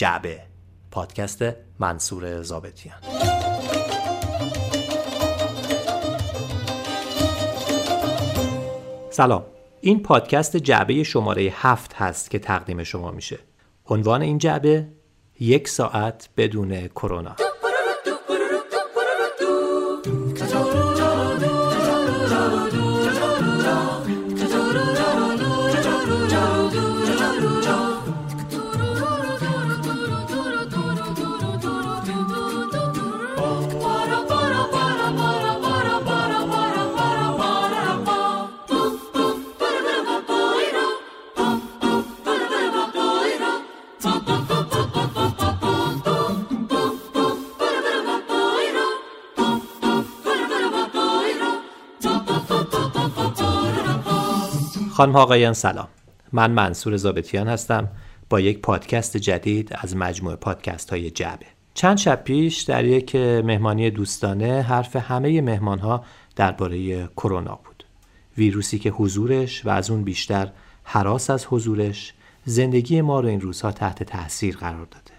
جعبه. پادکست منصور زابتیان سلام. این پادکست جعبه شماره هفت هست که تقدیم شما میشه. عنوان این جعبه یک ساعت بدون کرونا. خانم آقایان سلام. من منصور زابتیان هستم با یک پادکست جدید از مجموعه پادکست های جعبه. چند شب پیش در یک مهمانی دوستانه حرف همه مهمان ها درباره کرونا بود. ویروسی که حضورش و از اون بیشتر حراس از حضورش زندگی ما رو این روزها تحت تاثیر قرار داده.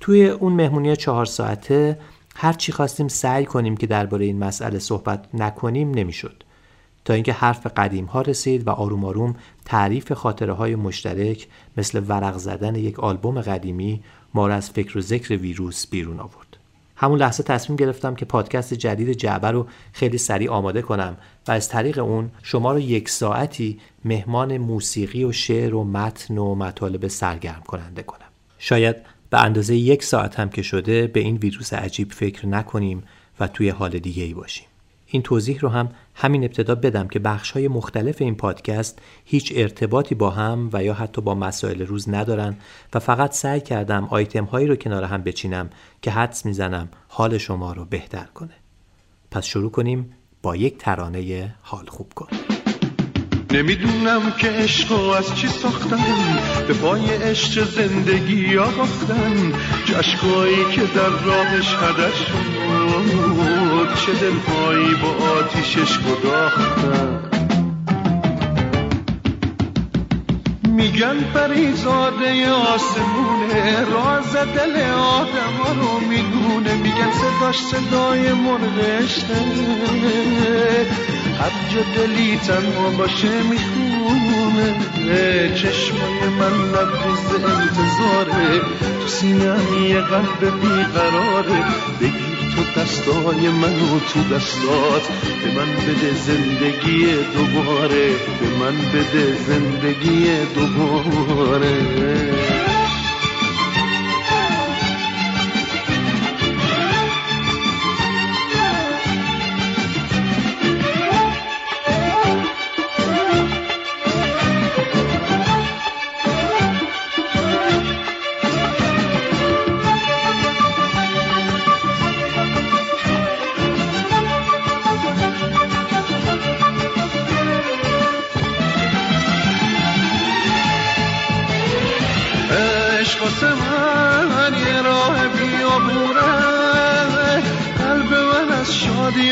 توی اون مهمونی چهار ساعته هر چی خواستیم سعی کنیم که درباره این مسئله صحبت نکنیم نمی‌شد. تا اینکه حرف قدیم ها رسید و آروم آروم تعریف خاطره های مشترک مثل ورق زدن یک آلبوم قدیمی ما را از فکر و ذکر ویروس بیرون آورد. همون لحظه تصمیم گرفتم که پادکست جدید جعبه رو خیلی سریع آماده کنم و از طریق اون شما رو یک ساعتی مهمان موسیقی و شعر و متن و مطالب سرگرم کننده کنم. شاید به اندازه یک ساعت هم که شده به این ویروس عجیب فکر نکنیم و توی حال دیگه ای باشیم. این توضیح رو هم همین ابتدا بدم که بخش های مختلف این پادکست هیچ ارتباطی با هم و یا حتی با مسائل روز ندارن و فقط سعی کردم آیتم هایی رو کنار هم بچینم که حدس می‌زنم حال شما رو بهتر کنه. پس شروع کنیم با یک ترانه حال خوب کن. نمی‌دونم که عشق از چی ساختن. به پای عشق زندگی یا باختن که در راهش هدر شد. چه دلهایی با آتیشش گداختن. میگن پریزاده آسمونه. راز دل آدم ها رو می‌دونه. میگن صداش صدای مرغشته. هر جا دلی تنها باشه می‌خونه. چشمای من لبریز انتظاره. تو سینه یه قلب بیقراره. بگیر تو دستای منو تو دستات. به من بده زندگی دوباره. به من بده زندگی دوباره.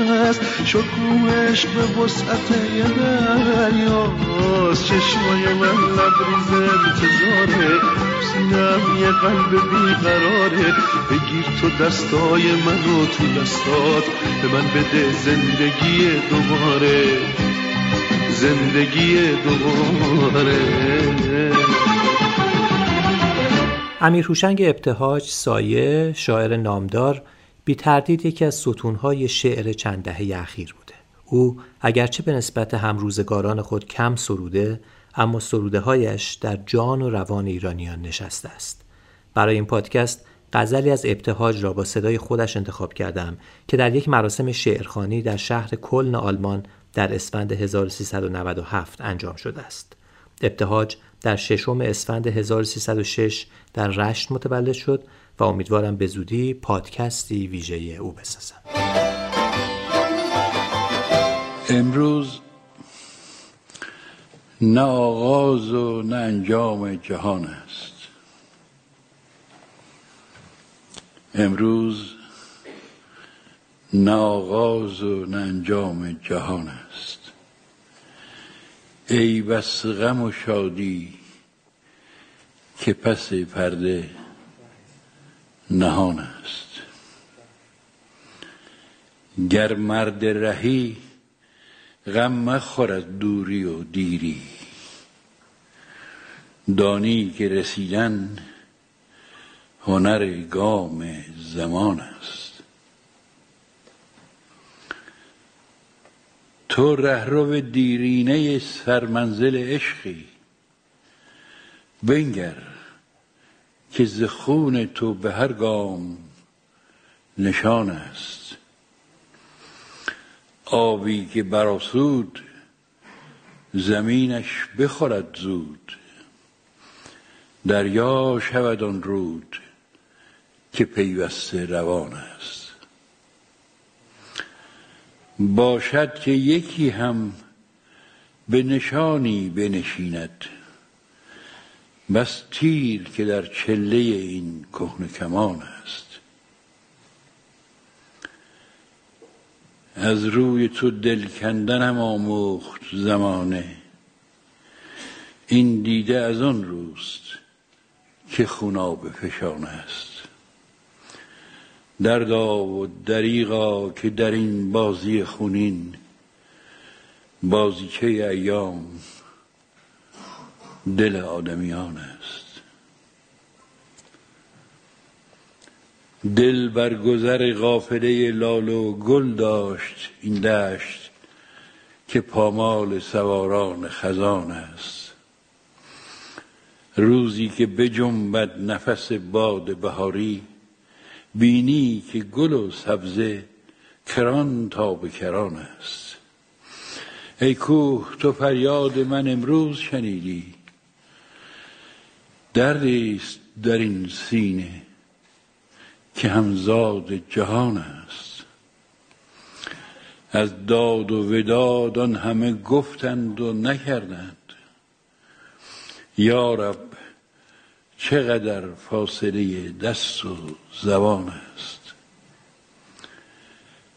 است. شکوهش به وسعت یه دریاست. چشمای من لبریز انتظاره. سینم یه قلب بیقراره. بگیر تو دستای منو تو دستات. به من بده زندگی دوباره. زندگی دوباره. امیر هوشنگ ابتهاج سایه شاعر نامدار بی تردید یکی از ستونهای شعر چند دهه اخیر بوده. او اگرچه به نسبت همروزگاران خود کم سروده اما سروده هایش در جان و روان ایرانیان نشسته است. برای این پادکست غزلی از ابتهاج را با صدای خودش انتخاب کردم که در یک مراسم شعرخانی در شهر کلن آلمان در اسفند 1397 انجام شده است. ابتهاج در ششم اسفند 1306 در رشت متولد شد و امیدوارم به زودی پادکستی ویژه او بسازم. امروز نه آغاز و نه انجام جهان است. امروز نه آغاز و نه انجام جهان است. ای بس غم و شادی که پس پرده نهان است. گر مرد رهی غم مخور از دوری و دیری. دانی که رسیدن هنر گام زمان است. تو رهرو دیرینه سرمنزل عشقی. بنگر که ز خون تو به هر گام نشان است. آبی که براسود زمینش بخورد زود. دریا شود آن رود که پیوسته روان است. باشد که یکی هم به نشانی بنشیند. بس تیر که در چله این کهن کمان است. از روی تو دل کندنم آموخت زمانه. این دیده از آن روست که خوناب فشان است. دردا و دریغا که در این بازی خونین. بازیچه ایام دل آدمیان است. دل بر گذر قافله لال و گل داشت این دشت که پامال سواران خزان است. روزی که بجنبد نفس باد بهاری بینی که گل و سبزه کران تا به کران است. ای کوه تو فریاد من امروز شنیدی. دردی است در این سینه که همزاد جهان است. از داد و وداد آن همه گفتند و نکردند. یا رب چقدر فاصله دست و زبان است.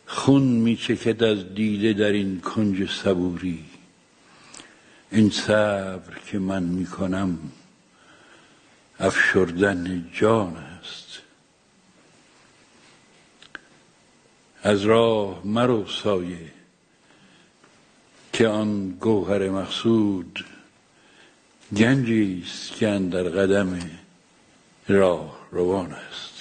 خون می چکد از دیده در این کنج صبوری. این صبر که من می کنم افشردن جان است. از راه مرو سایه که آن گوهر مقصود گنجی است که در قدم راه روان است.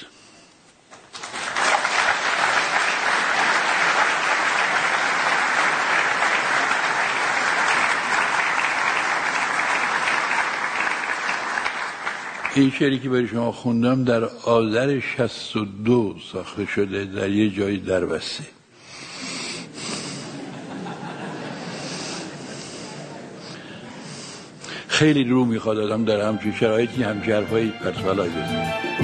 این شعری که برای شما خوندم در آذر 62 ساخته شده در یه جای در خیلی رو می‌خواد آدم در همچین شرایطی همچین حرفایی پرسوالای بزنه.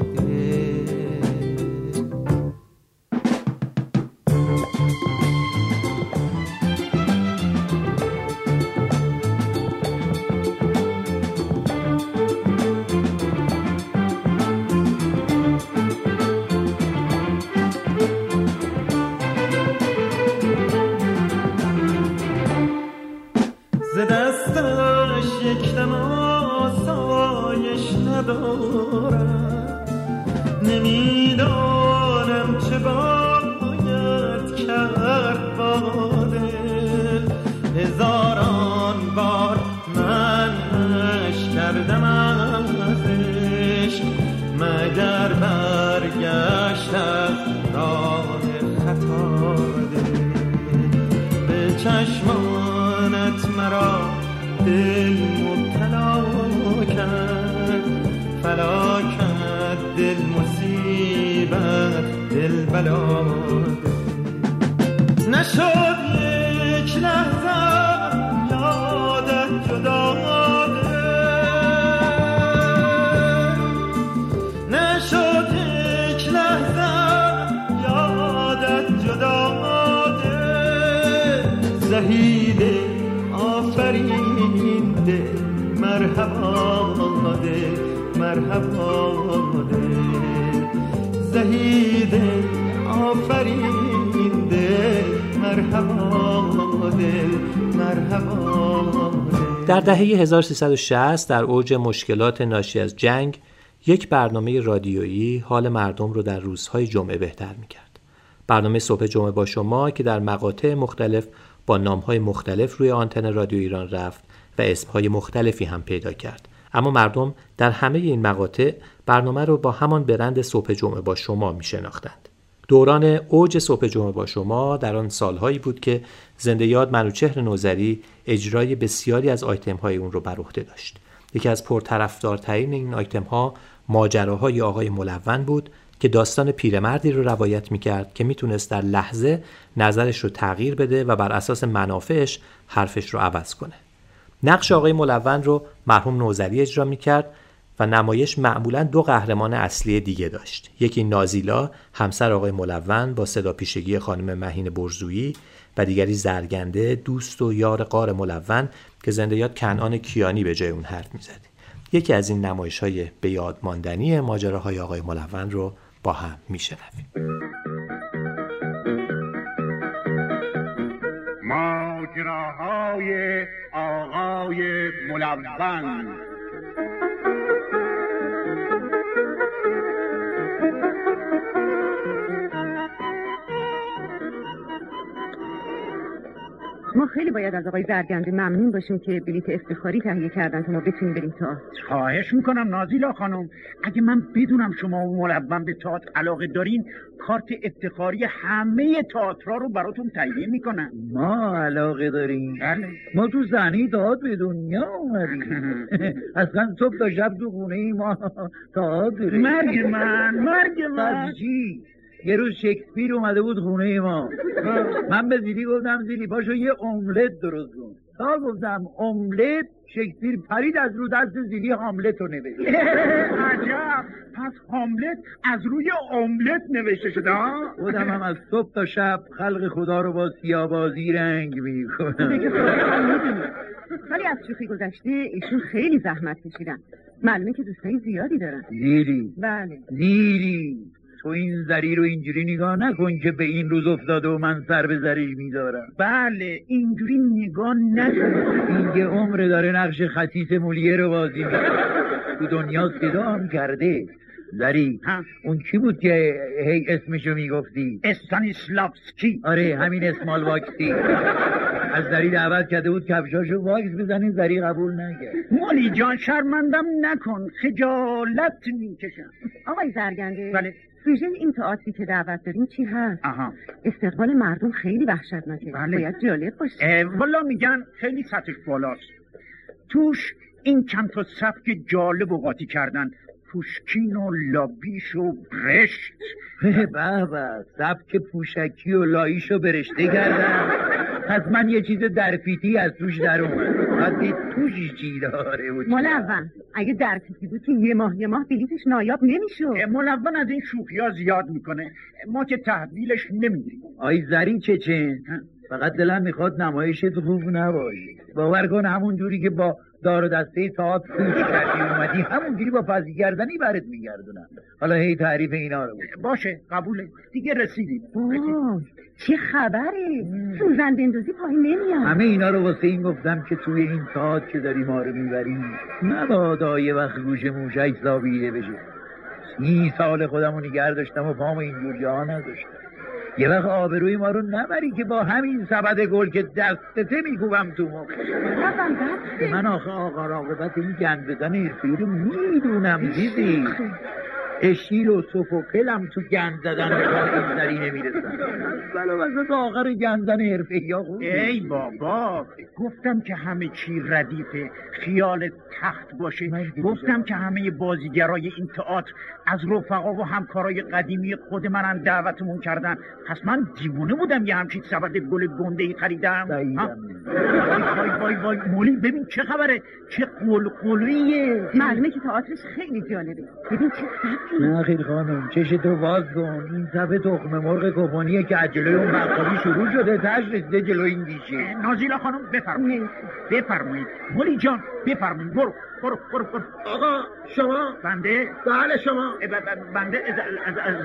دهه 1360 در اوج مشکلات ناشی از جنگ یک برنامه رادیویی حال مردم رو در روزهای جمعه بهتر می‌کرد. برنامه صبح جمعه با شما که در مقاطع مختلف با نامهای مختلف روی آنتن رادیو ایران رفت و اسمهای مختلفی هم پیدا کرد. اما مردم در همه این مقاطع برنامه رو با همان برند صبح جمعه با شما می شناختند. دوران اوج صبح جمعه با شما در آن سالهایی بود که زنده یاد منوچهر نوزری اجرای بسیاری از آیتم های اون رو بر عهده داشت. یکی از پرطرفدارترین این آیتم ها ماجراهای آقای ملون بود که داستان پیرمردی رو روایت می‌کرد که می‌تونست در لحظه نظرش رو تغییر بده و بر اساس منافعش حرفش رو عوض کنه. نقش آقای ملون رو مرحوم نوزری اجرا می‌کرد و نمایش معمولا دو قهرمان اصلی دیگه داشت. یکی نازیلا همسر آقای ملون با صدا پیشگی خانم مهین برزویی و دیگری زرگنده دوست و یار قار ملون که زنده یاد کنعان کیانی به جای اون حرف می‌زد. یکی از این نمایش های به یاد ماندنی ماجراهای آقای ملون رو با هم میشنویم ماجراهای آقای ملون ما خیلی باید از آقای زرگنده ممنون باشیم که بلیت افتخاری تهیه کردن تا ما بتونیم بریم تئاتر. خواهش می‌کنم نازیلا خانم اگه من بدونم شما و ملون به تئاتر علاقه دارین کارت افتخاری همه تئاترها رو براتون تهیه می‌کنم. ما علاقه داریم. بله. ما تو زنی تئاتر به دنیا اومدیم. اصلا صبح تا شب تو خونه ای ما تئاتر مرگ من مرگ من. چی یه روز شکسپیر اومده بود خونه ما. من به زیلی گفتم زیلی پاشو یه املت درست کن. تا گفتم املت؟ شکسپیر پرید از رو دست زیلی هاملت رو نوشت. عجب! پس هاملت از روی املت نوشته شده ها؟ خودم هم از صبح تا شب خلق خدا رو با سیابازی رنگ می‌کنم. ولی از شوخی گذشته ایشون خیلی زحمت کشیدن. معلومه که دوستای زیادی دارن. زیلی بله. زیلی تو این زری رو اینجوری نگاه نکن که به این روز افتاده و من سر به زریش میدارم بله اینجوری نگاه نکن. این یه عمر داره نقش خصیص مولیه رو بازی می‌کنه. تو دنیا صدا هم کرده. زری ها. اون کی بود که هی اسمشو می‌گفتی؟ استانیسلافسکی آره همین اسمال واکسی. از زری دعوت کرده بود کفشاشو واکس بزنی زری قبول نکرد. مولی جان شرمندم نکن. خجالت می‌کشم. آقای زرگنده. بله. سوژه این تئاتری که دعوت داریم چی هست؟ آها. استقبال مردم خیلی وحشتناکه. بله. باید جالب باشه. والا میگن خیلی سطحش بالاست. توش این چند تا سبک جالب و قاطی کردن. پوشکین و لابیش و برشت. بابا سبک پوشکی و لاییشو برشته کردم. پس من یه چیز درفیتی از توش در اومد. بعد توش چی داره و چی ملون اگه در پیتی بود که یه ماه یه ماه بلیتش نایاب نمی‌شد. ملون از این شوخی ها زیاد می‌کنه. ما که تحویلش نمیدیم آی زری چچن فقط دلم می‌خواد نمایشت خوب نباشه. باور کن همون جوری که با دار و دسته تاعت پوش کردی اومدی. همونجوری با پزی گردنی برات میگردونم. حالا هی تعریف اینا رو. بود باشه قبوله. دیگه رسیدیم. چه خبره. سوزن بندازی پایین نمیاد. همه اینا رو واسه این گفتم که توی این تاعت که داری ما رو می‌بری مبادا یه وقت گوش موشک زابیده بشه. سی سال خودم رو نگر داشتم و پام اینجور جا نذاشتم یه وقت آبروی ما رو نبری که با همین سبد گل که دستته می‌گویم تو مخ. من آخه آقا راقبت این گند بزن رو می‌دونم دیدی؟ اشیل و سوفوکلم تو گند زدن به کار این سری نمی‌رسن بلا وسط آخر گندن حرفه یا ای بابا. گفتم که همه چی ردیفه. خیال تخت باشه. گفتم که همه بازیگرای این تئاتر از رفقا و همکارای قدیمی خود منن دعوتمون کردن. پس من دیوونه بودم یه همچین سبد گل گنده ای خریدم؟ وای وای وای مولی ببین چه خبره؟ چه قلقلیه. معلومه که تئاترش خیلی جالبه. ببین چه نه خیر خانم. چشتو باز کن. این صفحه تخم مرغ کپونیه که از جلوی اون بقالی شروع شده. تش رسیده جلوی این دیشه نازیلا خانم بفرمایید. بفرمایید. مولی جان بفرمایید. برو. برو برو برو. آقا شما؟ بنده؟ بله شما. بنده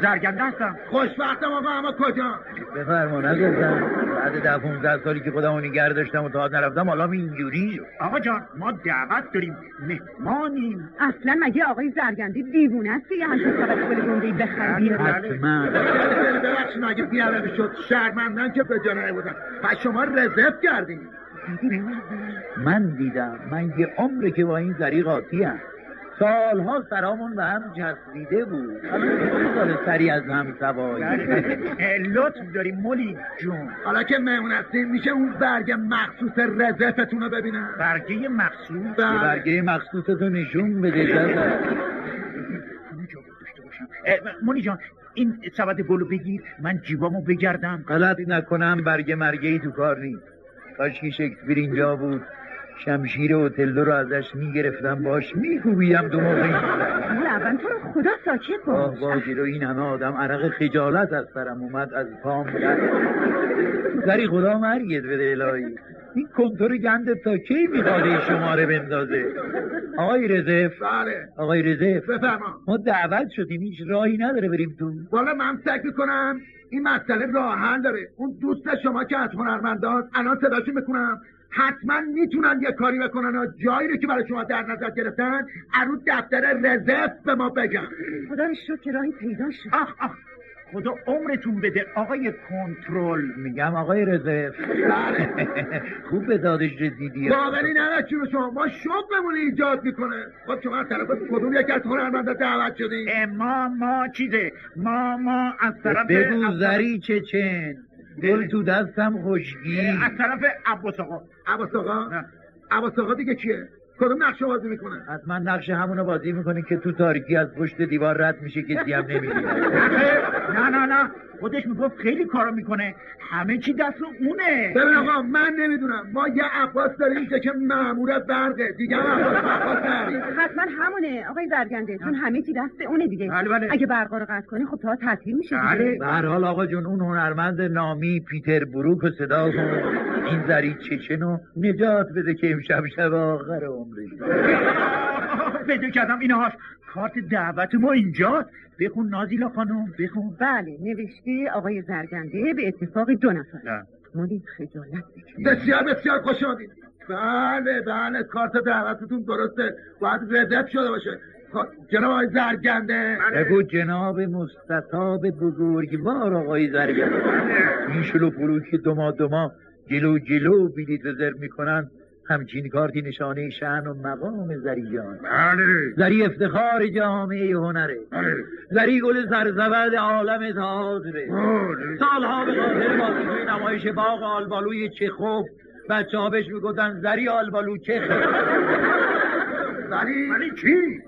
زرگنده هستم. خوشبختم آقا اما کجا؟ بفرما نگفتم. بعد ده 15 سالی که خودمو نگر داشتم و تا نرفتم حالا اینجوری آقا جان ما دعوت داریم. مهمانیم. اصلا مگه آقای زرگنده دیوونه است که یه همچین گل گنده ای بخری حتما. ببخشید اگه بیادبی شد؟ شرمندن که به جانه بودن و شما رزرو کردین. من دیدم من یه عمره که با این زری قاطی هم سالها سرامون به هم جسبیده بود. حالا سری از هم سوایی لطف داریم مولی جون. حالا که مهمون هستین میشه اون برگ مخصوص رزرفتون رو ببینم؟ برگه مخصوص؟ بله. برگه مخصوصتو نشون بده مولی جان این سبد گلو بگیر من جیبامو بگردم. غلط نکنم برگ مرگه ای تو کار نیست. کاش که شکسپیر اینجا بود. شمشیر اوتلو رو ازش می‌گرفتم. باش میکوبیدم تو موقع اول اول تو رو خدا ساکت آه باش با جلو این همه آدم عرق خجالت از سرم اومد از پام رفت زری خدا مرگت بده الهی. این کنتور گندت تا کی می‌خواد این شماره بندازه؟ آقای رزف بله. آقای رزف بفرما. ما دعوت شدیم هیچ راهی نداره بریم تو. والا من فکر می‌کنم این مسئله راه حل داره. اون دوست شما که از هنرمندان الان صداشون می‌کنم حتما می‌تونن یه کاری بکنن و جایی رو که برای شما در نظر گرفتن ارو دفتر رزرو به ما بگن. خدا شکر راهی پیدا شد. آخ آخ خدا عمرتون بده. آقای کنترل. میگم آقای رزف خوب به دادش رسیدی. باوری نرسید شما؟ ما شغلمون ایجاد می‌کنه. خب شما از طرف کدوم یکی از هنرمندا دعوت شدین اه، ما ما چیزه؟ ما ما از طرف بگو زری چچن گل تو دستم خشکی از طرف عباس آقا. عباس آقا. عباس آقا دیگه کیه؟ کدوم نقشه بازی می‌کنه. حتما نقش همونو بازی می‌کنه که تو تاریکی از پشت دیوار رد میشه کسی هم نمی‌بینه نه نه نه. خودش می‌گفت خیلی کارا می‌کنه. همه چی دست اونه. ببین آقا من نمی‌دونم. ما یه عباس داریم اینجا که مامور برقه دیگه هم عباس عباس. حتما همونه. آقای زرگنده چون همه چی دست اونه دیگه. بله، بله. اگه برقا رو قطع کنی خب تا تعطیل میشه بله. دیگه به هر حال آقا جون اون هنرمند نامی پیتر بروک و صدا کن این زری چچنو نجات بده که امشب شب آخر عمرش. پیدا کردم اینهاش کارت دعوت ما اینجاست. بخون نازیلا خانم. بخون. بله نوشته آقای زرگنده به اتفاق دو نفر. نه. مولی خجالت بسیار بسیار خوش آمدید. بله بله کارت دعوتتون درسته. باید رزرو شده باشه. خب، جناب آقای زرگنده. بگو جناب مستطاب بزرگوار آقای زرگر این شلو پلو که دما دما جلو جلو بلیت رزرو می‌کنن. همچین کارتی نشانه شن و مقام زری جان بله. زری افتخار جامعه هنره. زری گل سرزبد عالم تئاتره سالها به خاطر بازیگوی نمایش باغ آلبالوی چخوف بچه ها بهش می‌گفتن زری آلبالو چخ. ولی ولی چی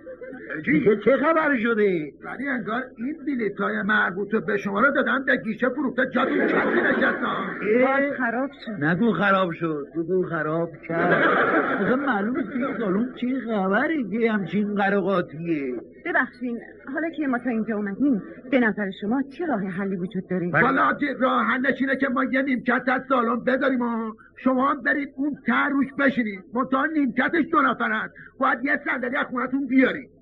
دیگه چه خبر شده؟ ولی انگار این بلیط های مربوط به شما رو دادن به گیشه فروخته جاتون کسی نشستم باز خراب شد. نگو خراب شد. بگو خراب کرد. آخه معلوم است که این سالون چه خبره که همچین قرقاتیه ببخشین حالا که ما تا اینجا اومدیم به نظر شما چه راه حلی وجود داره؟ حالا راه حلش اینه که ما یه نیمکت از سالن بذاریم و شما هم برید اون تر روش بشینید. منتها نیمکتش دو نفر هست. باید یه صندلی از خونتون بیارید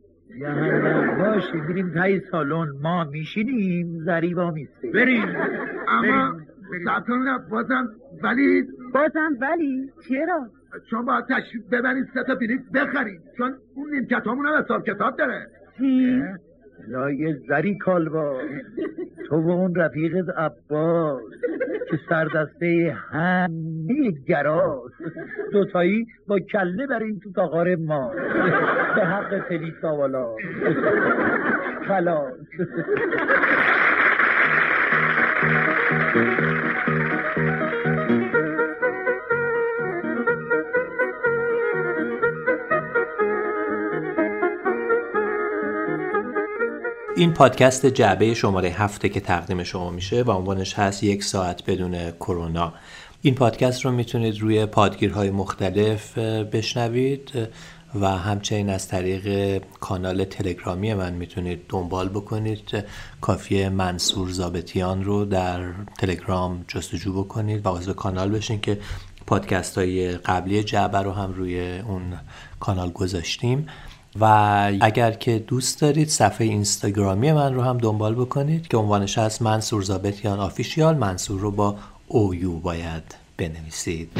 باشه بریم تای سالن. ما میشینیم زریبا میسته بریم. اما. سبتون بازم ولی بازم ولی؟ چرا؟ شما باید تشریف ببرید سه تا بلیط بخرید. چون اون نیمکت همون هم حساب کتاب داره. چی؟ لای زری کالبا. تو و اون رفیقت عباس که سردسته همه گراس. دوتایی با کله بریم تو تاقار ما. به حق پلیسا والا. خلاص. این پادکست جعبه شماره هفته که تقدیم شما میشه و عنوانش هست یک ساعت بدون کرونا. این پادکست رو می‌تونید روی پادگیرهای مختلف بشنوید و همچنین از طریق کانال تلگرامی من می‌تونید دنبال بکنید. کافی منصور زابتیان رو در تلگرام جستجو بکنید و عضو کانال بشین که پادکست های قبلی جعبه رو هم روی اون کانال گذاشتیم. و اگر که دوست دارید صفحه اینستاگرامی من رو هم دنبال بکنید که عنوانش هست منصور زابتیان آفیشیال منصور رو با اویو باید بنویسید.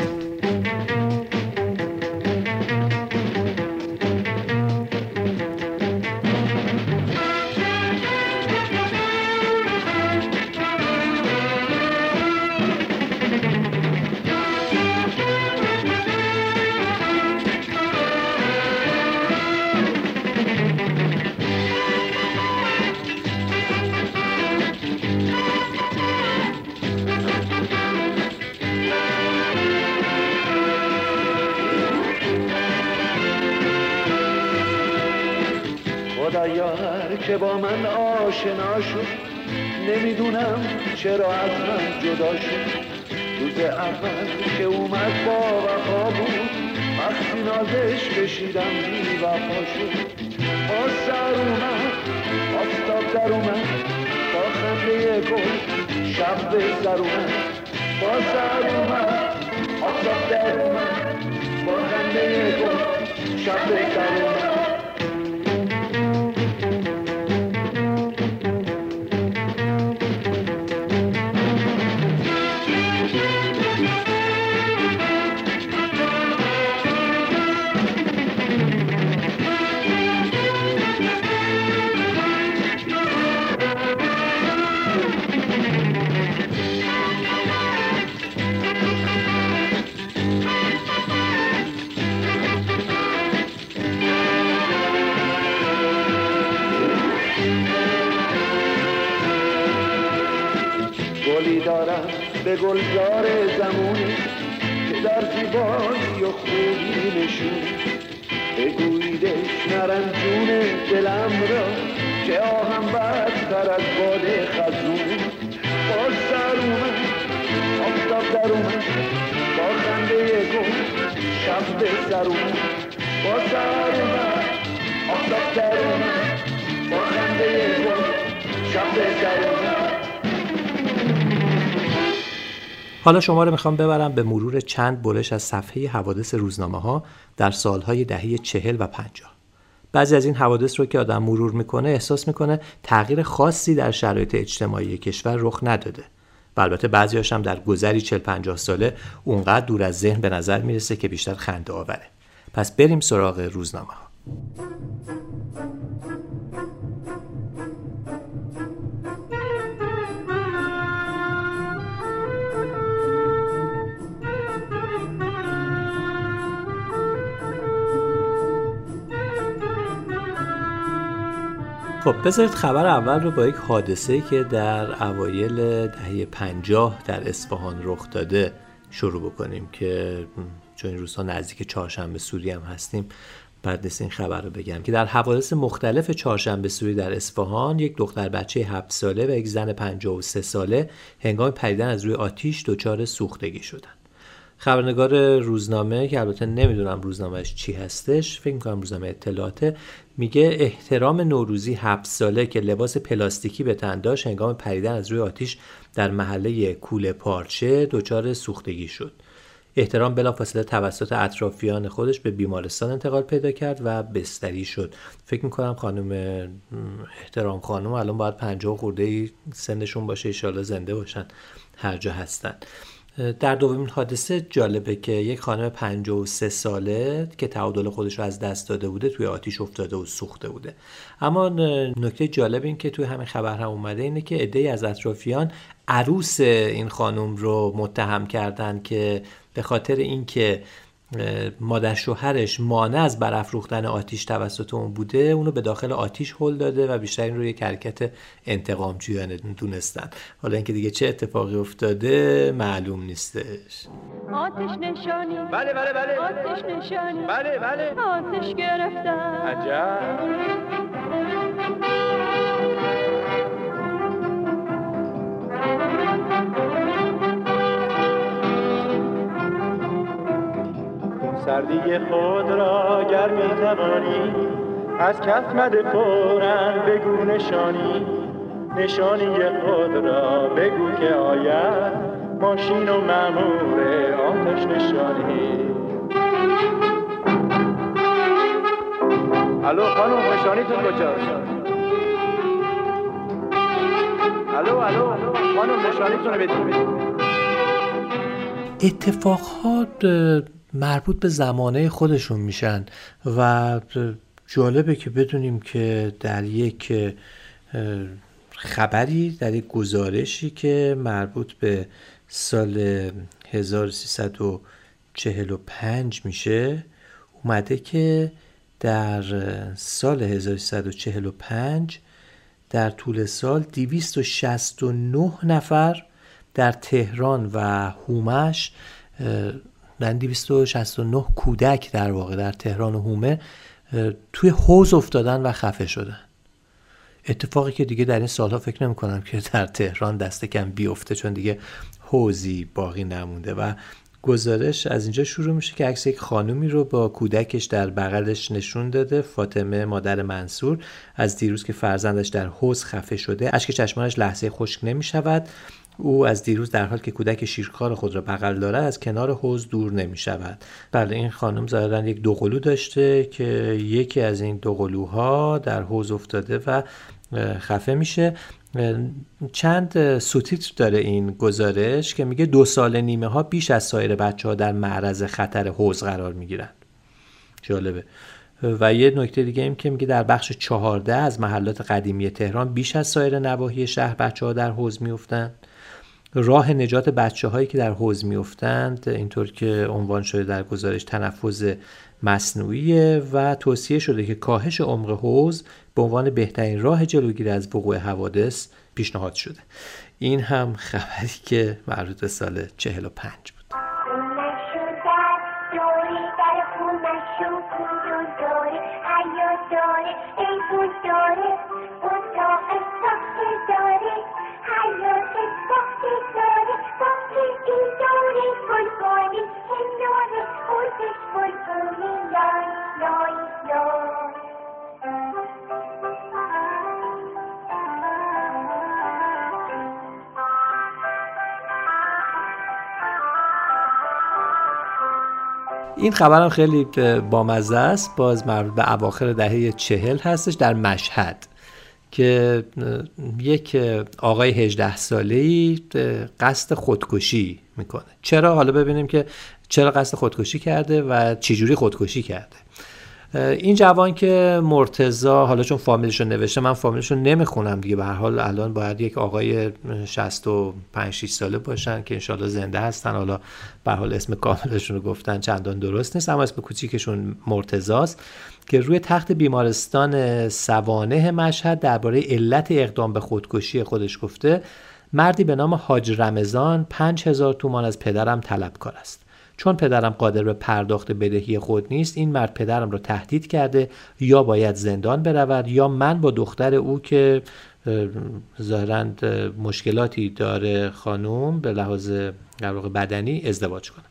به گلزار زمونی که در زیبایی و خوبی نشون بگوییدش نرنجون دلم را که آهم بدتر از باد خزون. با سر اومد آفتاب در اومد با خنده گل شب به سر اومد با سر اومد آفتاب در اومد با خنده گل شب به سر اومد حالا شما رو می‌خوام ببرم به مرور چند برش از صفحه حوادث روزنامه ها در سالهای دهه چهل و پنجاه. بعضی از این حوادث رو که آدم مرور می‌کنه احساس می‌کنه تغییر خاصی در شرایط اجتماعی کشور رخ نداده. و البته بعضی هم در گذری 40 50 ساله اونقدر دور از ذهن به نظر می‌رسه که بیشتر خنده آوره. پس بریم سراغ روزنامه ها. خب بذارید خبر اول رو با یک حادثه که در اوایل دهه پنجاه در اصفهان رخ داده شروع بکنیم که چون این روزها نزدیک چهارشنبه سوری هم هستیم بعد نیست این خبر رو بگم که در حوادث مختلف چهارشنبه سوری در اصفهان یک دختر بچه 7 ساله و یک زن 53 ساله هنگام پریدن از روی آتیش دچار سوختگی شدند. خبرنگار روزنامه که البته نمی‌دونم روزنامهش چی هستش فکر می‌کنم روزنامه اطلاعاته میگه احترام نوروزی هفت ساله که لباس پلاستیکی به تن داشت هنگام پریدن از روی آتیش در محله کوله پارچه دچار سوختگی شد. احترام بلافاصله توسط اطرافیان خودش به بیمارستان انتقال پیدا کرد و بستری شد. فکر می‌کنم خانم احترام خانم الان باید پنجاه خورده سنشون باشه ایشالا زنده باشن. هر جا هستن. در دومین حادثه جالبه که یک خانم 53 ساله که تعادل خودش رو از دست داده بوده توی آتیش افتاده و سوخته بوده. اما نکته جالب این که توی همین خبر هم اومده اینه که عده‌ای از اطرافیان عروس این خانم رو متهم کردن که به خاطر اینکه مادر شوهرش مانع از برافروختن آتیش توسط اون بوده اونو به داخل آتیش هل داده و بیشتر این رو یک حرکت انتقام جویانه دونستن. حالا اینکه دیگه چه اتفاقی افتاده معلوم نیستش. آتش نشانی. بله بله بله. آتش نشانی. بله بله. آتش گرفتن. عجب. سردی خود را گر می توانی از کف مده فورا بگو نشانی. نشانی خود را بگو که آید ماشین و مامور آتش نشانی. الو خانم نشانیتون کجاست؟ الو الو خانم نشانیتون رو بدید اتفاقات مربوط به زمانه خودشون میشن و جالبه که بدونیم که در یک خبری در یک گزارشی که مربوط به سال 1345 میشه اومده که در سال 1345 در طول سال 269 نفر در تهران و هومش در 269 کودک در واقع در تهران و هومه توی حوز افتادن و خفه شدن. اتفاقی که دیگه در این سالها فکر نمی کنم که در تهران دست کم بیفته چون دیگه حوزی باقی نمونده. و گزارش از اینجا شروع میشه که عکس یک خانومی رو با کودکش در بغلش نشون داده فاطمه مادر منصور. از دیروز که فرزندش در حوز خفه شده اشک چشمانش لحظه خشک نمی شود او از دیروز در حال که کودک شیرخوار خود را بغل دارد از کنار حوز دور نمی شود. بله این خانم ظاهرا یک دوقلو داشته که یکی از این دوقلوها در حوز افتاده و خفه میشه. چند سوتیتر داره این گزارش که میگه دو سال نیمه ها بیش از سایر بچه ها در معرض خطر حوز قرار می‌گیرند جالبه. و یه نکته دیگه این که میگه در بخش چهارده از محلات قدیمی تهران بیش از سایر نواحی شهر بچه ها در حوز میفتند راه نجات بچه هایی که در حوز میفتند اینطور که عنوان شده در گزارش تنفذ مصنوعی و توصیه شده که کاهش عمق حوز به عنوان بهترین راه جلوگیری از وقوع حوادث پیشنهاد شده. این هم خبری که مربوط به سال 45 این خبرم خیلی بامزه است. باز مربوط به اواخر دهه چهل هستش در مشهد که یک آقای 18 ساله‌ای قصد خودکشی می‌کنه. چرا؟ حالا ببینیم که چرا قصد خودکشی کرده و چجوری خودکشی کرده. این جوان که مرتزا حالا چون فامیلش رو نوشته من فامیلش رو نمی‌خونم دیگه. به حال الان باید یک آقای 65 6 ساله باشن که انشالله زنده هستن. حالا به حال اسم کاملشون رو گفتن چندان درست نیست اما اسم کوچیکشون مرتزاست که روی تخت بیمارستان سوانه مشهد درباره علت اقدام به خودکشی خودش گفته مردی به نام حاج رمضان 5000 تومان از پدرم طلبکار است. چون پدرم قادر به پرداخت بدهی خود نیست این مرد پدرم را تهدید کرده یا باید زندان برود یا من با دختر او که ظاهرا مشکلاتی داره خانوم به لحاظ بدنی ازدواج کنم.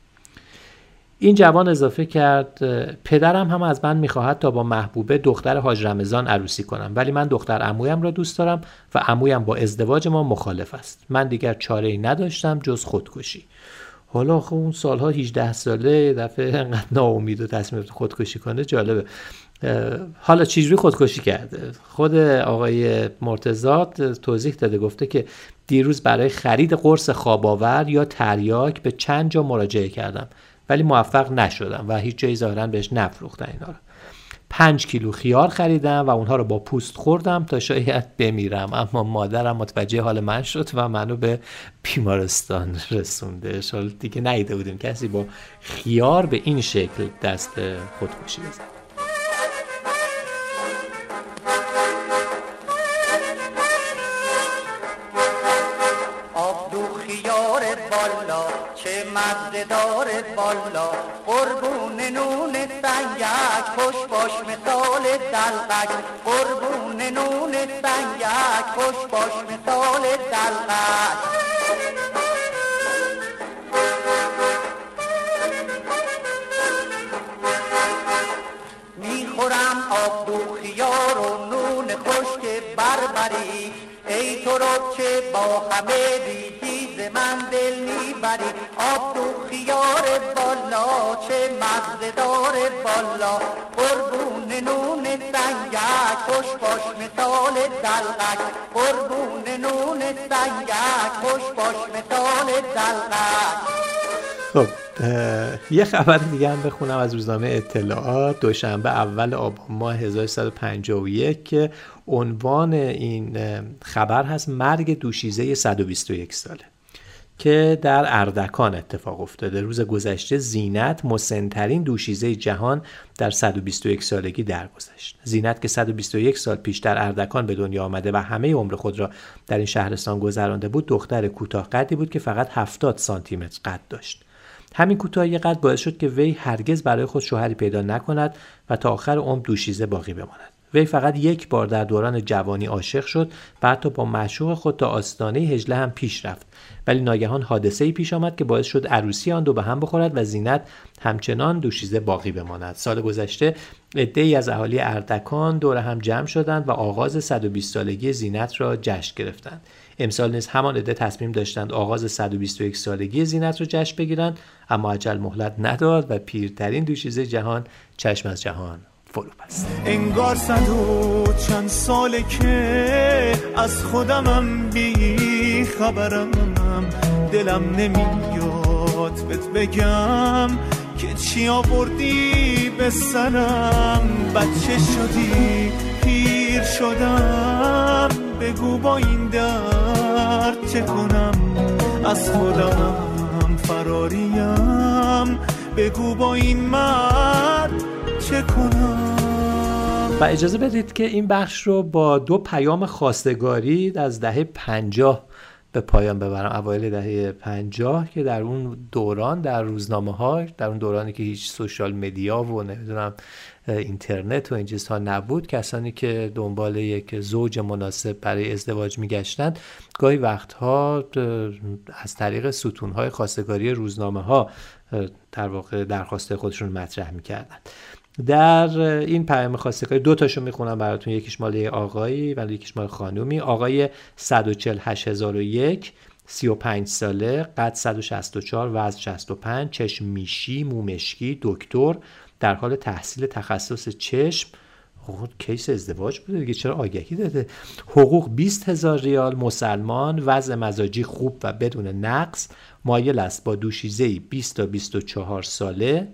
این جوان اضافه کرد پدرم هم از من می‌خواهد تا با محبوبه دختر حاج رمضان عروسی کنم. ولی من دختر عمویم را دوست دارم و عمویم با ازدواج ما مخالف است. من دیگر چاره ای نداشتم جز خودکشی. حالا خب اون سالها 18 ساله دفعه انقدر ناامید و تصمیم خودکشی کنه جالبه. حالا چجوری خودکشی کرده؟ خود آقای مرتزاد توضیح داده گفته که دیروز برای خرید قرص خواباور یا تریاک به چند جا مراجعه کردم ولی موفق نشدم و هیچ جایی ظاهرا بهش نفروختن اینا رو. پنج کیلو خیار خریدم و اونها رو با پوست خوردم تا شاید بمیرم. اما مادرم متوجه حال من شد و منو به بیمارستان رسونده. حال دیگه نیده بودیم. کسی با خیار به این شکل دست خودکشی بزن مزه داره بالا. دلقک قربون نون سنگک خوش باش مثال دلقک. می‌خورم آب دو خیار و نون خشک بربری. ای تو چه با همه بیتی ز من دل می‌بری. آب تو خیار بالا چه مغز دار بالا. قربون نون سنگک خوش باش مثال دلغک. قربون نون سنگک خوش باش مثال دلغک. خب یه خبر دیگه هم بخونم از روزنامه اطلاعات. دوشنبه اول آبان ماه 1351 که عنوان این خبر هست مرگ دوشیزه 121 ساله. که در اردکان اتفاق افتاده. روز گذشته زینت مسنترین دوشیزه جهان در 121 سالگی درگذشت. زینت که 121 سال پیش در اردکان به دنیا آمده و همه عمر خود را در این شهرستان گذرانده بود دختر کوتاه قدی بود که فقط 70 سانتی متر قد داشت. همین کوتاهی قد باعث شد که وی هرگز برای خود شوهری پیدا نکند و تا آخر عمر دوشیزه باقی بماند. وی فقط یک بار در دوران جوانی عاشق شد و حتی با معشوق خود تا آستانه هجله هم پیش رفت. ولی ناگهان حادثه ای پیش آمد که باعث شد عروسی آن دو به هم بخورد و زینت همچنان دوشیزه باقی بماند. سال گذشته ای از اهالی اردکان دور هم جمع شدند و آغاز 120 سالگی زینت را جشن گرفتند. امسال نیز همان عده تصمیم داشتند آغاز 121 سالگی زینت را جشن بگیرند اما عجل مهلت نداد و پیرترین دوشیزه جهان چشم از جهان فرو بست. انگار صد و چند ساله که از خودمم بی خبرم دلم نمیاد بهت بگم که چی آوردی به سرم. بچه شدی پیر شدم. بگو با این درد چه کنم؟ از خودم فراریم. بگو با این مرد چه کنم؟ و اجازه بدید که این بخش رو با دو پیام خواستگاری از دهه پنجاه به پایان ببرم. اوایل دهه پنجاه که در اون دوران در روزنامه ها در اون دورانی که هیچ سوشال مدیا و نمی‌دونم اینترنت و این چیزها نبود کسانی که دنبال یک زوج مناسب برای ازدواج میگشتند گاهی وقتها از طریق ستونهای خواستگاری روزنامه ها در واقع درخواست خودشون مطرح می‌کردن. در این پیام خواستگاری دو تاشو می‌خونم براتون. یکیش مال آقایی ولی یکیش مال خانومی. آقای 148001 35 ساله قد 164 وزن 65 چشم میشی مومشکی دکتر در حال تحصیل تخصص چشم. حقوق کیس ازدواج بوده دیگه چرا آگهی داده؟ حقوق 20 هزار ریال مسلمان وضع مزاجی خوب و بدون نقص. مایل است با دوشیزه 20 تا 24 ساله.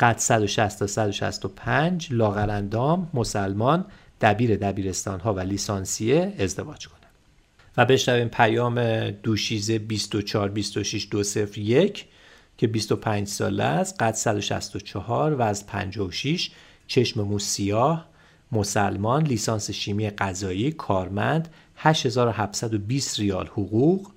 قد 160 تا 165 لاغرندام مسلمان دبیر دبیرستان ها و لیسانسیه ازدواج کنه و بشنویم پیام دوشیزه 24 26 201 که 25 ساله است قد 164 از 56 چشم مو سیاه مسلمان لیسانس شیمی غذایی کارمند 8720 ریال حقوق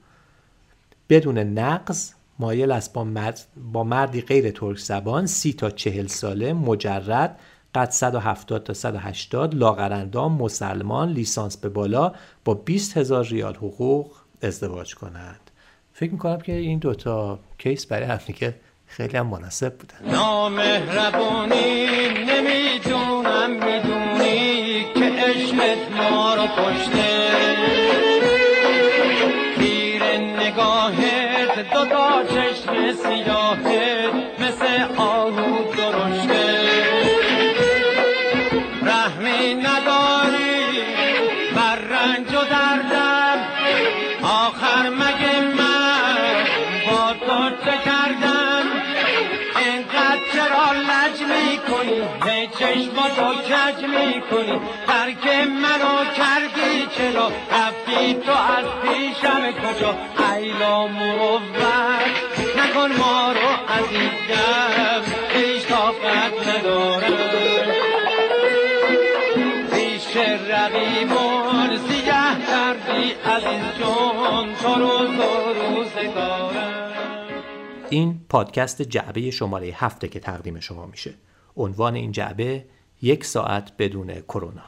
بدون نقض مایل است با, مرد با مردی غیر ترک زبان سی تا چهل ساله مجرد قد 170 تا 180 لاغرندام مسلمان لیسانس به بالا با 20 هزار ریال حقوق ازدواج کنند. فکر می‌کنم که این دوتا کیس برای همدیگه خیلی هم مناسب بودن. نامهربونی نمی‌دونم می‌دونی که عشقت ما رو کشته چشماتو کج می‌کنی؟ ترک منو کردی چرا؟ رفتی تو از پیشم کجا؟ ایلا مروت نکن ما رو دم هیچ طاقت ندارم. پیش رقیبان سیه کردی عزیز جان تو روز و روزگارم این پادکست جعبه شماره هفته که تقدیم شما میشه. عنوان این جعبه یک ساعت بدون کرونا.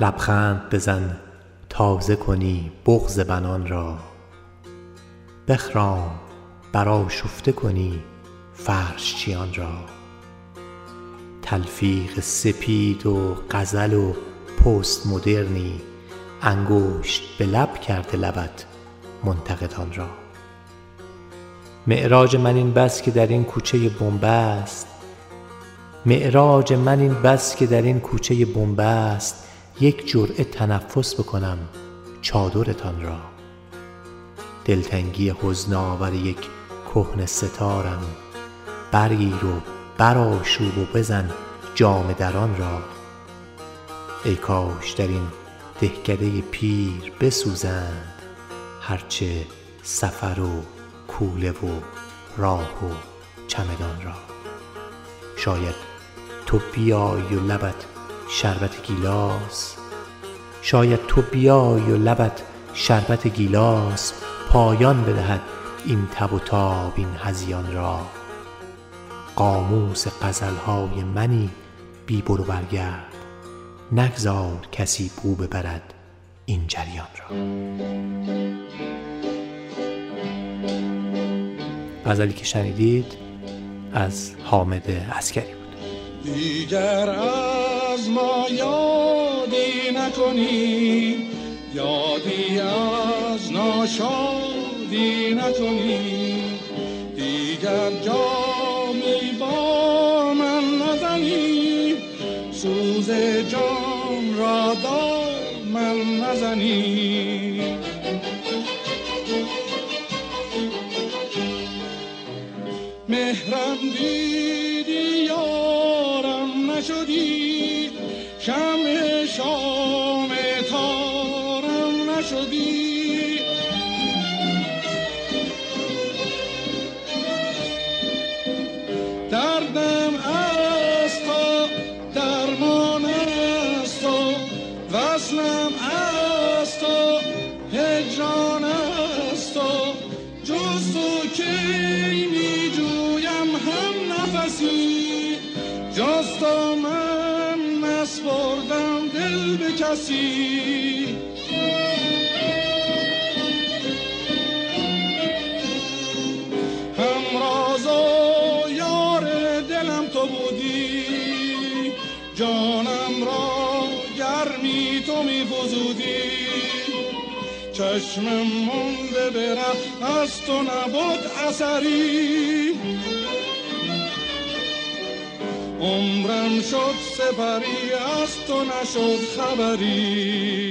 لبخند بزن. تازه کنی بغز بنان را. بخرام برا شفته کنی فرش چیان را. تلفیق سپید و غزل و پست مدرنی انگشت به لب کرده لبت منتقدان را. معراج من این بس که در این کوچه بنبست معراج من این بس که در این کوچه بنبست یک جرعه تنفس بکنم چادرتان را. دلتنگی حزناور یک کهنه ستارم. برگیر و برآشوب و بزن جام دران را. ای کاش در این دهکده پیر بسوزند هرچه سفر و کوله و راه و چمدان را. شاید تو بیای و لبت شربت گیلاس. شاید تو بیای و لبت شربت گیلاس پایان بدهد این تب و تاب این هزیان را. قاموس غزلهای منی بی برو برگرد. نگذار کسی بو ببرد این جریان را. غزلی که شنیدید از حامد عسکری بود. دیگر از ما یادی نکنی. یادی از ناشادی نکنی. دیگر جامی با من نزنی. سوز جام را من نزنی. کسی همراز و یار دلم تو بودی. جانم را گرمی تو می فزودی. چشمم مونده برم از تو نبود اثری. عمرم شد سپری. از تو نشد خبری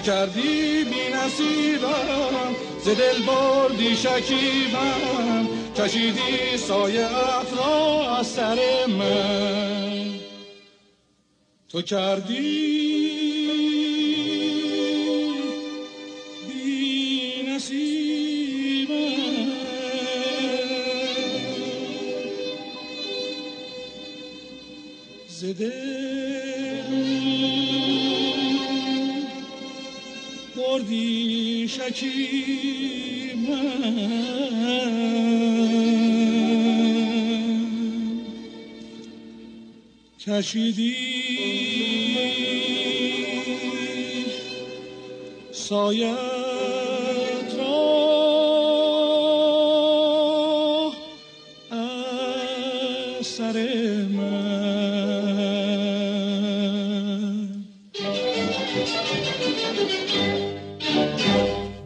کردی بی نصیبم ز دل بردی شکیبم کشیدی سایه را از سر من. تو کردی کشیدی سایت را سر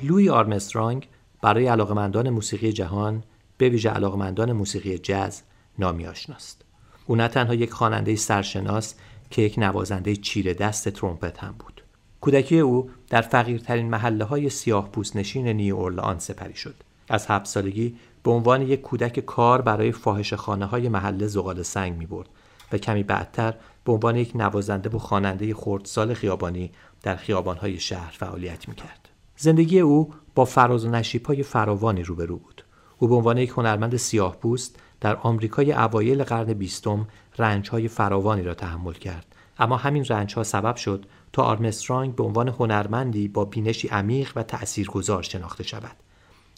لوی آرمسترانگ برای علاقمندان موسیقی جهان به ویژه علاقمندان موسیقی جز نامی آشناست. او نه تنها یک خواننده سرشناس که یک نوازنده چیره دست ترومپت هم بود. کودکی او در فقیرترین محله های سیاه نشین نیو اورلان سپری شد. از هفت سالگی به عنوان یک کودک کار برای فاحش خانه های محله زغال سنگ می برد و کمی بعدتر به عنوان یک نوازنده و خواننده خردسال خیابانی در خیابانهای شهر فعالیت می کرد. زندگی او با فراز و نشیب‌های فراوانی روبرو بود. او به عنوان یک هنرمند سیاه پوست در آمریکای اوایل قرن بیستم رنج‌های فراوانی را تحمل کرد. اما همین رنج‌ها سبب شد تا آرمسترانگ به عنوان هنرمندی با بینشی عمیق و تأثیرگذار شناخته شود.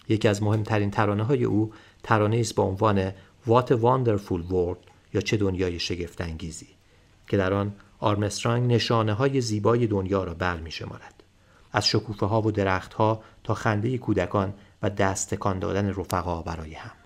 یکی از مهمترین ترانه های او ترانه است با عنوان What a Wonderful World یا چه دنیای شگفتانگیزی که در آن آرمسترانگ نشانه های زیبای دنیا را بر می شمارد. از شکوفه ها و درخت ها تا خنده کودکان و دست دادن رفقا برای هم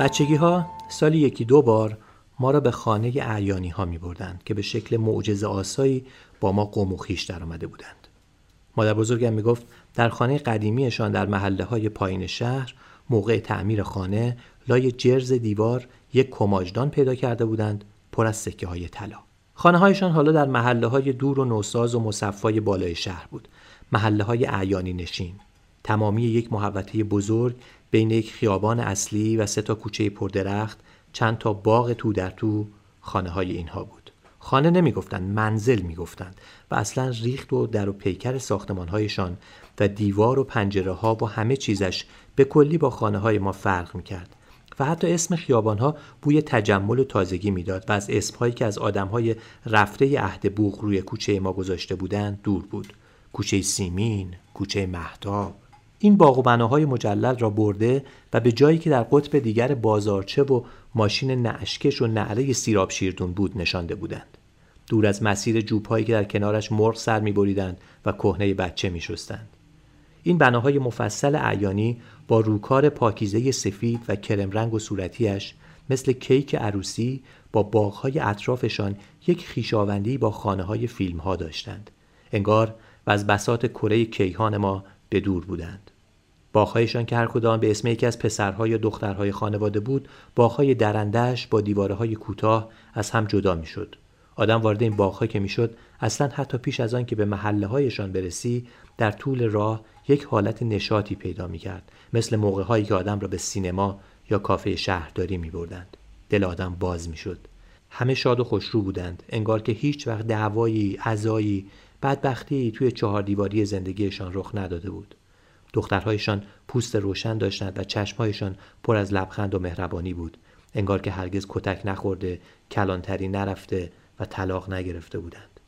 بچگی ها سالی یکی دو بار ما را به خانه اعیانی ها می بردند که به شکل معجزه آسایی با ما قوم و خیش در آمده بودند. مادر بزرگم می‌گفت در خانه قدیمیشان در محله های پایین شهر موقع تعمیر خانه لای جرز دیوار یک کماجدان پیدا کرده بودند پر از سکه های طلا. خانه هایشان حالا در محله های دور و نوساز و مصفای بالای شهر بود. محله های اعیانی نشین. تمامی یک محوطه بزرگ بین یک خیابان اصلی و سه تا کوچه پردرخت چند تا باغ تو در تو خانه های اینها بود. خانه نمی‌گفتند منزل می‌گفتند و اصلا ریخت و در و پیکر ساختمان هایشان و دیوار و پنجره ها و همه چیزش به کلی با خانه های ما فرق می‌کرد و حتی اسم خیابان ها بوی تجمل و تازگی می‌داد و از اسم هایی که از آدم های رفته عهد بوغ روی کوچه ما گذاشته بودند دور بود کوچه سیمین کوچه مهتاب این باغ و بناهای مجلل را برده و به جایی که در قطب دیگر بازارچه و ماشین نعشکش و نعره سیراب شیردون بود نشانده بودند دور از مسیر جوبهایی که در کنارش مرغ سر میبریدند و کهنه بچه میشستند این بناهای مفصل اعیانی با روکار پاکیزه سفید و کرم رنگ و صورتیش مثل کیک عروسی با باغهای اطرافشان یک خیشاوندی با خانه های فیلم ها داشتند. انگار و از بسات کره کیهان ما به دور بودند. باغهایشان که هر کدام به اسم یکی از پسرها یا دخترهای خانواده بود، باغهای درندش با دیواره های کوتاه از هم جدا می‌شد. آدم وارد این باغها که می‌شد اصلا حتی پیش از آن که به محله هایشان برسی در طول راه یک حالت نشاطی پیدا می کرد مثل موقع هایی که آدم را به سینما یا کافه شهرداری می بردند. دل آدم باز می شد. همه شاد و خوشرو بودند انگار که هیچ وقت دعوایی، عزایی، بدبختی توی چهار دیواری زندگیشان رخ نداده بود. دخترهایشان پوست روشن داشتند و چشمهایشان پر از لبخند و مهربانی بود. انگار که هرگز کتک نخورده، کلانتری نرفته و طلاق نگرفته بودند.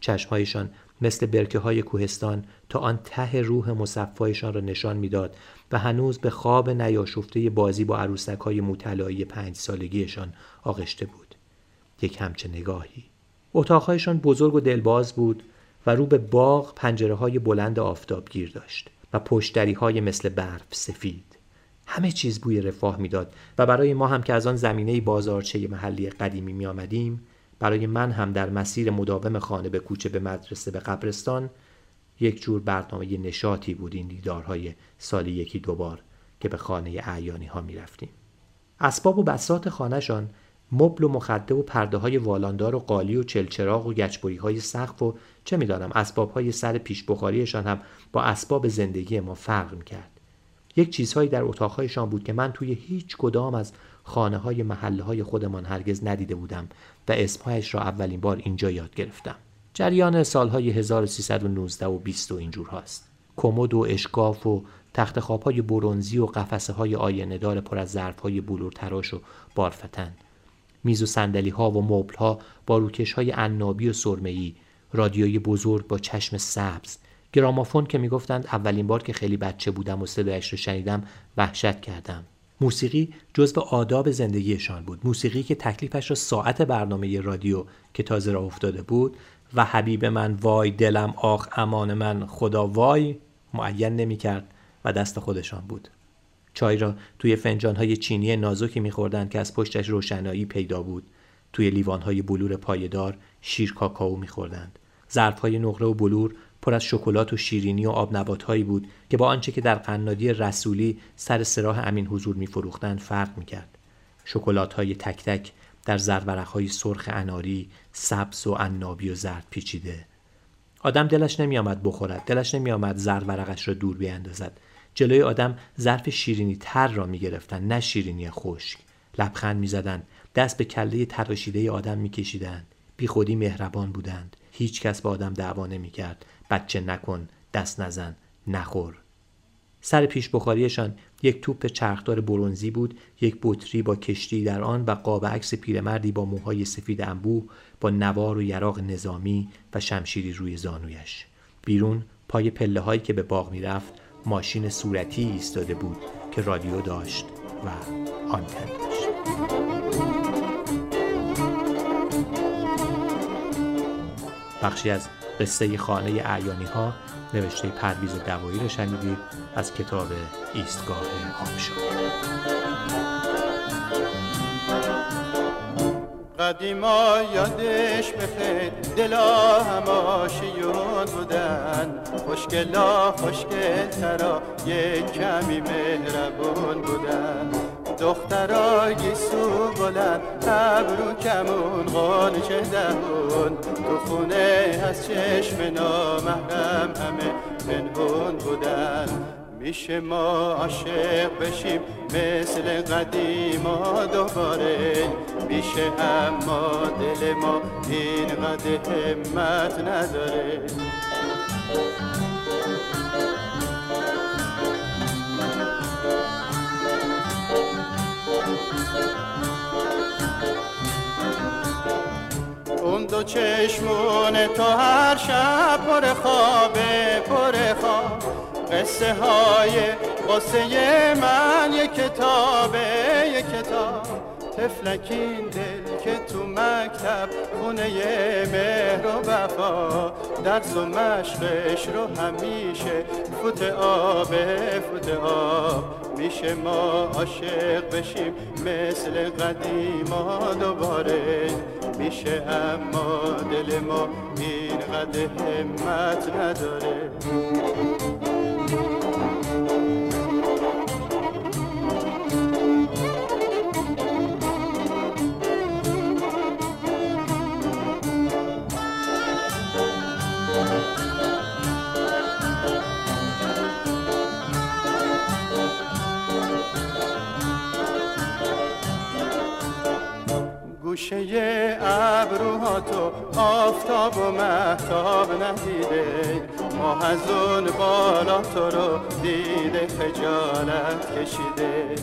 چشمهایشان مثل برکه های کوهستان تا آن ته روح مصفایشان را نشان می‌داد و هنوز به خواب نیاشفته بازی با عروسک های مطلعی پنج سالگیشان آغشته بود. یک همچه نگاهی. اتاقهایشان بزرگ و دلباز بود و رو به باغ پنجره های بلند آفتابگیر داشت و پشتری های مثل برف سفید. همه چیز بوی رفاه می‌داد و برای ما هم که از آن زمینه بازارچه محلی قدیمی می آمدیم برای من هم در مسیر مداوم خانه به کوچه به مدرسه به قبرستان یک جور برنامه نشاطی بود این دیدارهای سالی یکی دوبار که به خانه اعیانی ها می رفتیم. اسباب و بسات خانهشان مبل و مخده و پرده های والاندار و قالی و چلچراغ و گچبری های سقف و چه می‌دانم اسباب های سر پیش بخاریشان هم با اسباب زندگی ما فرق می کرد. یک چیزهایی در اتاقهایشان بود که من توی هیچ کدام از خانه های محله های خودمان هرگز ندیده بودم و اسمهایش را اولین بار اینجا یاد گرفتم. جریان سالهای 1319 و 20 و اینجور هاست. کمد و اشکاف و تخت خواب های برونزی و قفسه های آینه دار پر از ظرف های بلور تراش و بارفتن. میز و سندلی ها و مبل ها با روکش های عنابی و سرمه‌ای، رادیوی بزرگ با چشم سبز، گرامافون که می‌گفتند اولین بار که خیلی بچه بودم و صدایش رو شنیدم وحشت کردم. موسیقی جزو آداب زندگیشان بود موسیقی که تکلیفش را ساعت برنامه رادیو که تازه را افتاده بود و حبیب من وای دلم آخ امان من خدا وای معین نمی کرد و دست خودشان بود چای را توی های چینی نازکی میخوردند که از پشتش روشنایی پیدا بود. توی لیوانهای بلور پایدار شیر کاکائو میخوردند. ظرفهای نقره و بلور پر از شکلات و شیرینی و آب هایی بود که با آنچه که در قنادی رسولی سر سراح امین حضور میفروختند فرق می‌کرد. شکلات های تک تک در زرورق های سرخ اناری سبز و عنابی و زرد پیچیده. آدم دلش نمیآمد بخورد. دلش نمیآمد زرورقش را دور بیاندازد. جلوی آدم ظرف شیرینی تر را می‌گرفتند نه شیرینی خشک. لبخند می‌زدند دست به کله تراشیده آدم میکشیدند بیخودی مهربان بودند. هیچ کس با آدم دعوا نمی‌کرد بچه نکن دست نزن نخور. سر پیش بخاریشان یک توپ چرخدار برونزی بود یک بطری با کشتی در آن و قاب عکس پیرمردی با موهای سفید انبوه با نوار و یراق نظامی و شمشیری روی زانویش. بیرون پای پله هایی که به باغ می‌رفت ماشین صورتی ایستاده بود که رادیو داشت و آنتن داشت. بخشی از قصه خانه اعیانی ها نوشته پرویز دوایی رو شنیدید. از کتاب ایستگاه آبشار قدیما یادش بخیر. دلا هماشیون بودن. خوشگلا خوشگل ترا یک کمی مهربون بودن. دخترا گیسو بلند ابرو کمون قانچه دهون تو خونه از چشم نامحرم همه پنهون بودن. میشه ما عاشق بشیم مثل قدیما دوباره. میشه اما دل ما اینقدر همت نداره. اون دو چشمون تو هر شب پر خوابه پر خواب. قصه های قصه من یک کتابه یک کتاب. تفلکین دل که تو مکتب خونه مهر و وفا. درس و مشقش رو همیشه فوت آبه فوت آب. میشه ما عاشق بشیم مثل قدیما دوباره. میشه اما دل ما اینقدر همت نداره. گوشه ابروها تو آفتاب و محتاب ندیده. ما از اون بالا تو رو دیده خجالت کشیده.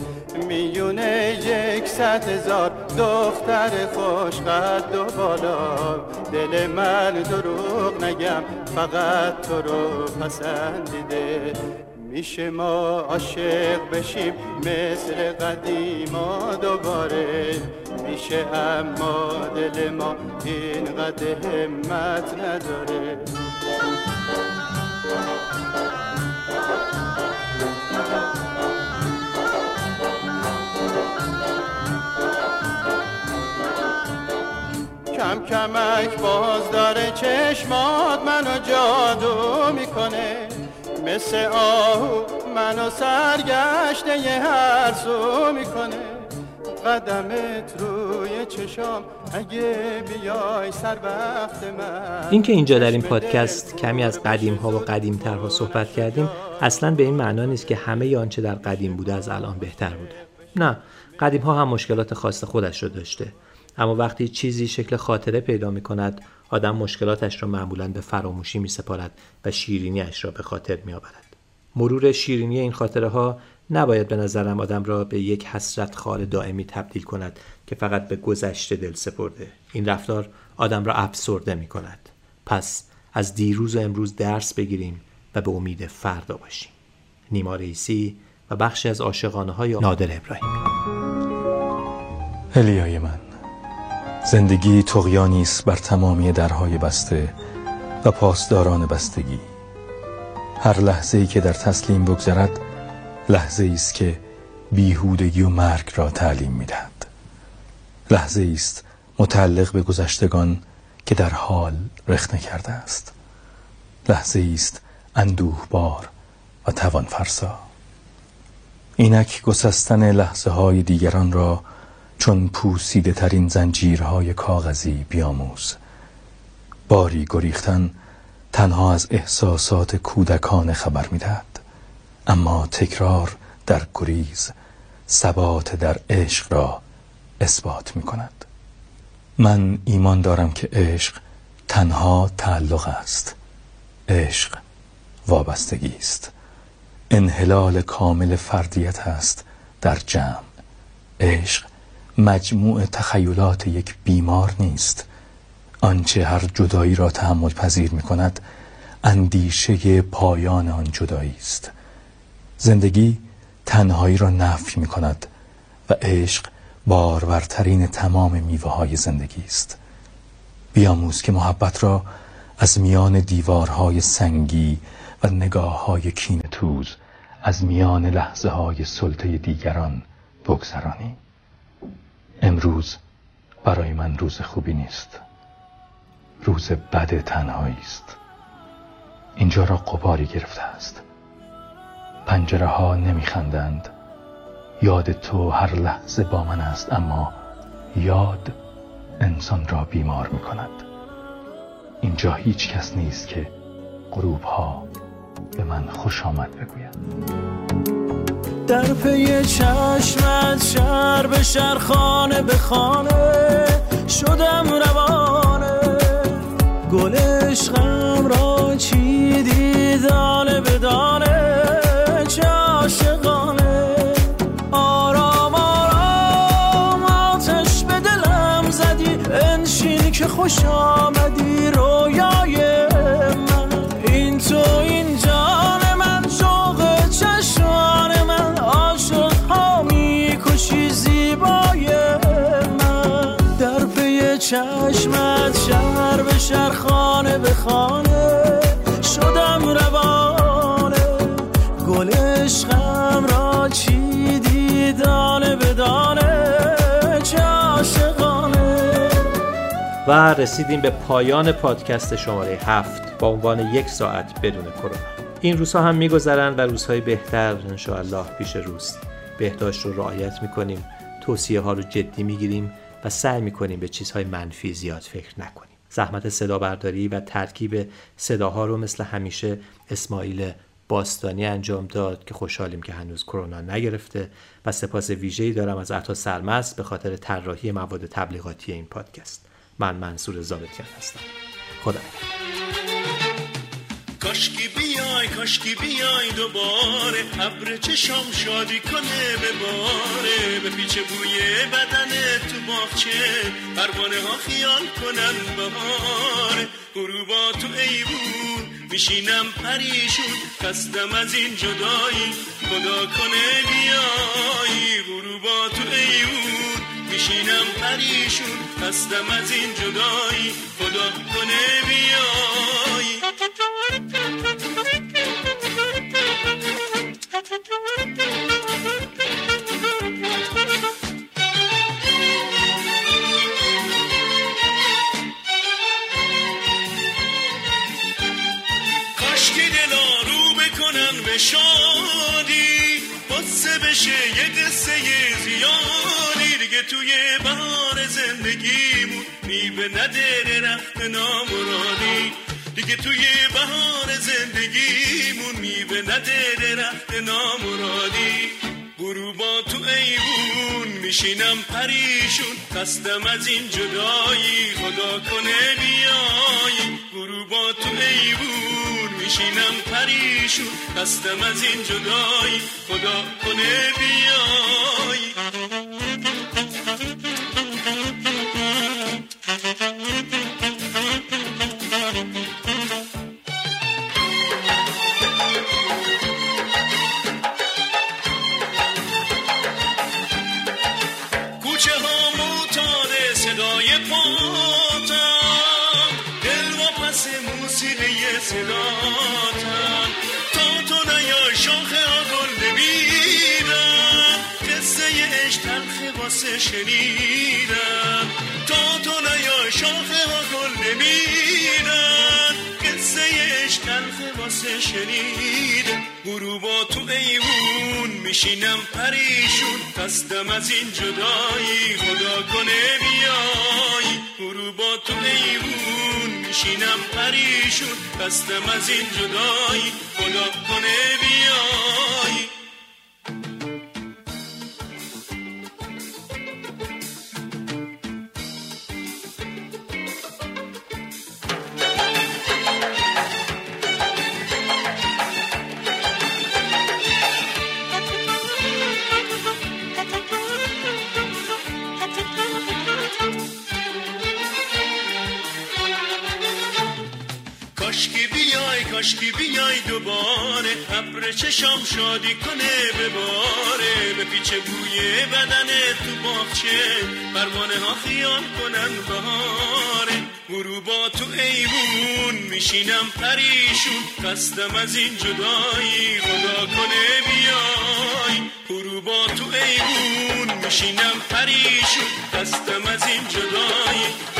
میونه یک ست هزار دختر خوش قد و بالا. دل من دروغ نگم فقط تو رو پسندیده. میشه ما عاشق بشیم مثل قدیما دوباره. میشه اما دل ما اینقدر همت نداره. کم کمک باز داره چشمات منو جادو می‌کنه. مثل آهو منو سرگشته یه هر سو می‌کنه. قدمت روی چشام اگه بیای سر وقت من. اینکه اینجا در این پادکست کمی از قدیم ها و قدیم ترها صحبت کردیم اصلا به این معنا نیست که همه آنچه در قدیم بوده از الان بهتر بوده. نه قدیم ها هم مشکلات خاص خودش رو داشته. اما وقتی چیزی شکل خاطره پیدا می کند آدم مشکلاتش را معمولا به فراموشی می سپارد و شیرینیش را به خاطر می آورد. مرور شیرینی این خاطره ها نباید به نظرم آدم را به یک حسرت خال دائمی تبدیل کند که فقط به گذشته دل سپرده. این رفتار آدم را افسرده می کند پس از دیروز و امروز درس بگیریم و به امید فردا باشیم. نیما رئیسی و بخشی از عاشقانه های نادر ابراهیمی هلیای من. زندگی تقیانی است بر تمامی درهای بسته و پاسداران بستگی. هر لحظه ای که در تسلیم بگذرد لحظه است که بیهودگی و مرگ را تعلیم می‌دهد. لحظه است متعلق به گذشتگان که در حال رخنه کرده است. لحظه است اندوه بار و توان فرسا اینک گسستن لحظه های دیگران را چون پوسیده ترین زنجیرهای کاغذی بیاموز. باری گریختن تنها از احساسات کودکان خبر می‌دهد. اما تکرار در گریز ثبات در عشق را اثبات می کند من ایمان دارم که عشق تنها تعلق است. عشق وابستگی است. انحلال کامل فردیت است در جمع. عشق مجموع تخیلات یک بیمار نیست. آنچه هر جدایی را تحمل پذیر می کند اندیشه پایان آن جدایی است. زندگی تنهایی را نفی می کند و عشق بارورترین تمام میوه های زندگی است. بیاموز که محبت را از میان دیوارهای سنگی و نگاه های کین توز از میان لحظه های سلطه دیگران بگذرانی. امروز برای من روز خوبی نیست. روز بد تنهایی است. اینجا را قباری گرفته است. پنجره ها نمیخندند. یاد تو هر لحظه با من است اما یاد انسان را بیمار می کند اینجا هیچ کس نیست که غروب ها به من خوش آمد بگوید. در پی چشمت شهر به شهر خانه به خانه شدم روانه. گل عشقم را چیدی دانه به دانه چه آرام آرام آتش به زدی انشین که خوش آمدی شهر خانه به خانه شدم روانه. گل عشقم را چیدی دانه به دانه. چه و رسیدیم به پایان پادکست شماره هفت با عنوان یک ساعت بدون کرونا. این روزها هم میگذرند و روزهای بهتر انشاءالله پیش روست. بهداشت رو رعایت می‌کنیم توصیه ها رو جدی می‌گیریم و سعی می‌کنیم به چیزهای منفی زیاد فکر نکنیم. زحمت صدا برداری و ترکیب صداها رو مثل همیشه اسماعیل باستانی انجام داد که خوشحالیم که هنوز کرونا نگرفته و سپاس ویژه‌ای دارم از عطا سرمست به خاطر طراحی مواد تبلیغاتی این پادکست. من منصور زابطیان هستم. خدا کاشکی بیای کاشکی بیای دوباره. ابر چشام شادی کنه به باره. به پیچ بوی بدن تو باغچه. پروانه ها خیال کنن بهاره غروبا تو ایوون میشینم پریشون. خستم از این جدایی. خدا کنه بیای غروبا تو ایوون میشینم پریشون خستم از این جدایی خدا کنه بیای کاشکی دلا رو بکنن به شادی. قصه بشه یه قصه زیادی دیگه توی بهار زندگیمون. میوه نده درخت نامرادی. دیگه توی بهار زندگیمون میوه نده درخت نامرادی. غروبا تو ایوون میشینم پریشون. خستم از این جدایی خدا کنه بیای غروبا تو ایوون میشینم پریشون. خستم از این جدایی خدا کنه بیای واسه شنیدم. تا تو نیا شاخه ها گل نمیدم قصه عشق تلخ واسه شنیدم. غروبا تو ایوون میشینم پریشون. خستم از این جدایی خدا کنه بیای. غروبا تو ایوون میشینم پریشون. خستم از این جدایی خدا کنه بیای. ابر چشام شادی کنه به باره به پیچ بوی بدن تو باغچه. پروانه ها خیال کنن بهاره. غروبا تو ایوون میشینم پریشون. خستم از این جدایی خدا کنه بیای. غروبا تو ایوون میشینم پریشون. خستم از این جدا